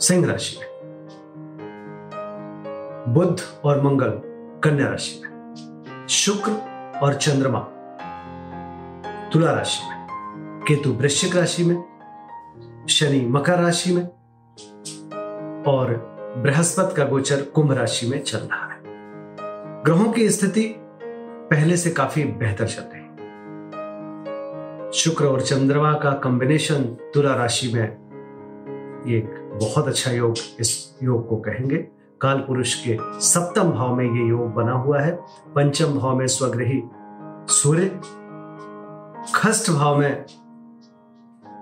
सिंह राशि में। बुद्ध और मंगल कन्या राशि में। शुक्र और चंद्रमा तुला राशि में। केतु वृश्चिक राशि में, शनि मकर राशि में और बृहस्पति का गोचर कुंभ राशि में चल रहा है। ग्रहों की स्थिति पहले से काफ़ी बेहतर चल रही है। शुक्र और चंद्रमा का कॉम्बिनेशन तुला राशि में एक बहुत अच्छा योग इस योग को कहेंगे। काल पुरुष के सप्तम भाव में ये योग बना हुआ है। पंचम भाव में स्वग्रही सूर्य खष्ट भाव में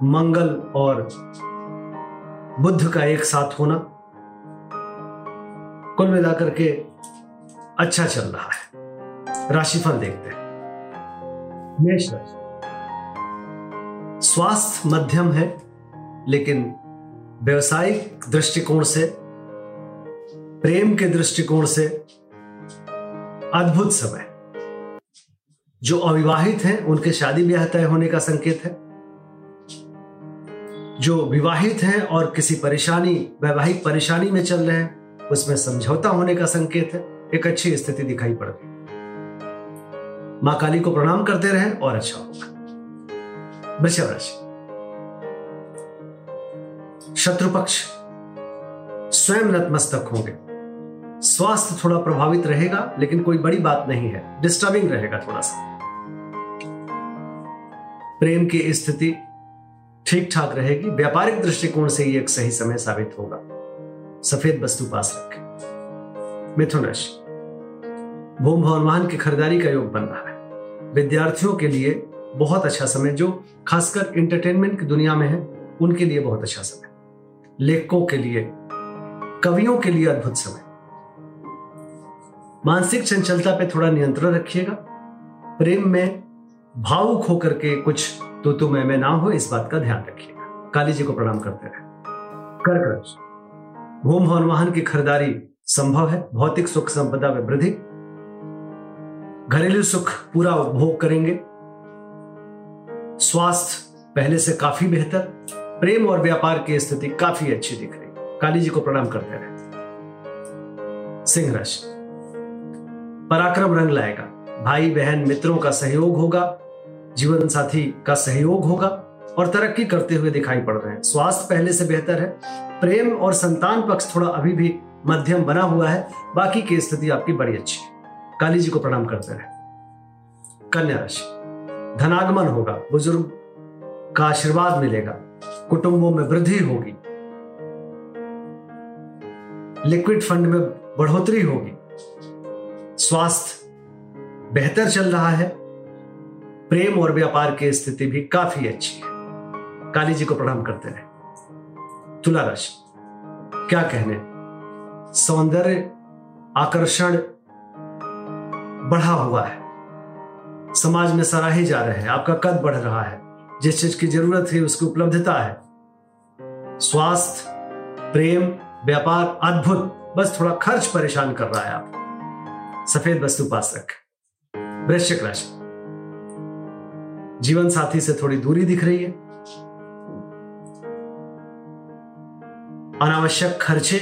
मंगल और बुद्ध का एक साथ होना। कुल मिलाकर के अच्छा चल रहा है। राशिफल देखते हैं। मेष राशि। स्वास्थ्य मध्यम है, लेकिन व्यवसायिक दृष्टिकोण से, प्रेम के दृष्टिकोण से अद्भुत समय। जो अविवाहित हैं, उनके शादी ब्याह तय होने का संकेत है। जो विवाहित हैं और किसी परेशानी, वैवाहिक परेशानी में चल रहे हैं, उसमें समझौता होने का संकेत है। एक अच्छी स्थिति दिखाई पड़ रही माँ काली को प्रणाम करते रहें और अच्छा होगा। वृषभ राशि। शत्रु पक्ष स्वयं नतमस्तक होंगे स्वास्थ्य थोड़ा प्रभावित रहेगा, लेकिन कोई बड़ी बात नहीं है। डिस्टर्बिंग रहेगा थोड़ा सा। प्रेम की स्थिति ठीक ठाक रहेगी। व्यापारिक दृष्टिकोण से ये एक सही समय साबित होगा। सफ़ेद वस्तु पास रखें। मिथुन राशि भूम भवन वाहन की खरीदारी का योग बन रहा है। विद्यार्थियों के लिए बहुत अच्छा समय, जो खासकर इंटरटेनमेंट की दुनिया में है, उनके लिए बहुत अच्छा समय। लेखकों के लिए, कवियों के लिए अद्भुत समय। मानसिक चंचलता पे थोड़ा नियंत्रण रखिएगा। प्रेम में भावुक होकर के कुछ तो तो मैं मैं ना हो, इस बात का ध्यान रखिएगा। काली जी को प्रणाम करते रहे। कर्क राशि भूम भवन वाहन की खरीदारी संभव है। भौतिक सुख संपदा में वृद्धि। घरेलू सुख पूरा उपभोग करेंगे। स्वास्थ्य पहले से काफ़ी बेहतर। प्रेम और व्यापार की स्थिति काफ़ी अच्छी दिख रही। काली जी को प्रणाम करते रहे। सिंह राशि पराक्रम रंग लाएगा। भाई, बहन, मित्रों का सहयोग होगा। जीवन साथी का सहयोग होगा। और तरक्की करते हुए दिखाई पड़ रहे हैं। स्वास्थ्य पहले से बेहतर है। प्रेम और संतान पक्ष थोड़ा अभी भी मध्यम बना हुआ है। बाकी की स्थिति आपकी बड़ी अच्छी है। काली जी को प्रणाम करते रहे। कन्या राशि, धनागमन होगा। बुज़ुर्ग का आशीर्वाद मिलेगा। कुटुंबों में वृद्धि होगी। लिक्विड फंड में बढ़ोतरी होगी। स्वास्थ्य बेहतर चल रहा है। प्रेम और व्यापार की स्थिति भी काफ़ी अच्छी है। काली जी को प्रणाम करते रहे। तुला राशि, क्या कहने? सौंदर्य आकर्षण बढ़ा हुआ है। समाज में सराहे जा रहे हैं। आपका कद बढ़ रहा है। जिस चीज़ की ज़रूरत है उसकी उपलब्धता है। स्वास्थ्य, प्रेम, व्यापार, अद्भुत, बस थोड़ा खर्च परेशान कर रहा है आप। सफ़ेद वस्तु पास रख। वृश्चिक राशि। जीवन साथी से थोड़ी दूरी दिख रही है। अनावश्यक खर्चे।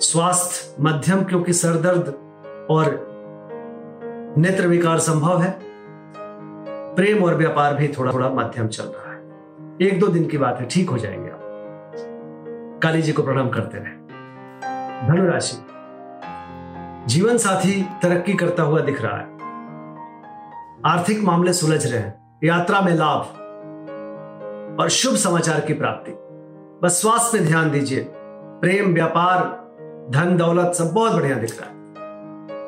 स्वास्थ्य, मध्यम क्योंकि सरदर्द और नेत्र विकार संभव है। प्रेम और व्यापार भी थोड़ा थोड़ा मध्यम चल रहा है। एक दो दिन की बात है, ठीक हो जाएँगे आप। काली जी को प्रणाम करते रहे। धनुराशि। जीवन साथी तरक्की करता हुआ दिख रहा है। आर्थिक मामले सुलझ रहे हैं। यात्रा में लाभ और शुभ समाचार की प्राप्ति। बस स्वास्थ्य पे ध्यान दीजिए। प्रेम, व्यापार, धन, दौलत सब बहुत बढ़िया दिख रहा है।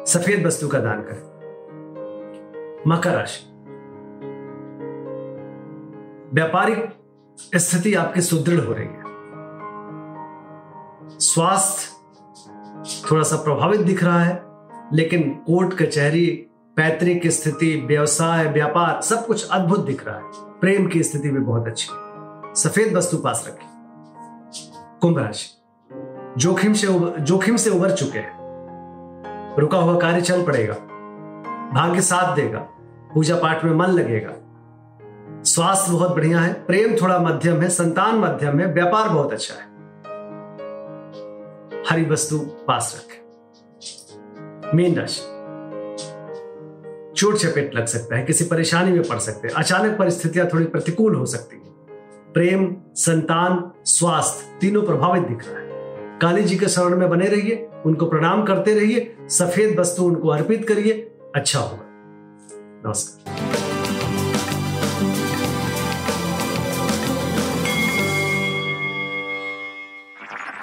सफ़ेद वस्तु का दान करें। मकर राशि। व्यापारिक स्थिति आपकी सुदृढ़ हो रही है। स्वास्थ्य थोड़ा सा प्रभावित दिख रहा है, लेकिन कोर्ट, कचहरी, पैतृक स्थिति, व्यवसाय, व्यापार, सब कुछ अद्भुत दिख रहा है। प्रेम की स्थिति भी बहुत अच्छी है। सफ़ेद वस्तु पास रखें। कुंभ राशि। जोखिम से जोखिम से उबर चुके हैं। रुका हुआ कार्य चल पड़ेगा। भाग्य साथ देगा। पूजा पाठ में मन लगेगा। स्वास्थ्य बहुत बढ़िया है, प्रेम थोड़ा मध्यम है, संतान मध्यम है, व्यापार बहुत अच्छा है। हरी वस्तु पास रखें। मीन राशि। चोट चपेट लग सकता है, किसी परेशानी में पड़ सकते हैं, अचानक परिस्थितियाँ थोड़ी प्रतिकूल हो सकती है। प्रेम, संतान, स्वास्थ्य तीनों प्रभावित दिख रहा है। काली जी के शरण में बने रहिए, उनको प्रणाम करते रहिए, सफ़ेद वस्तु उनको अर्पित करिए अच्छा होगा। नमस्कार।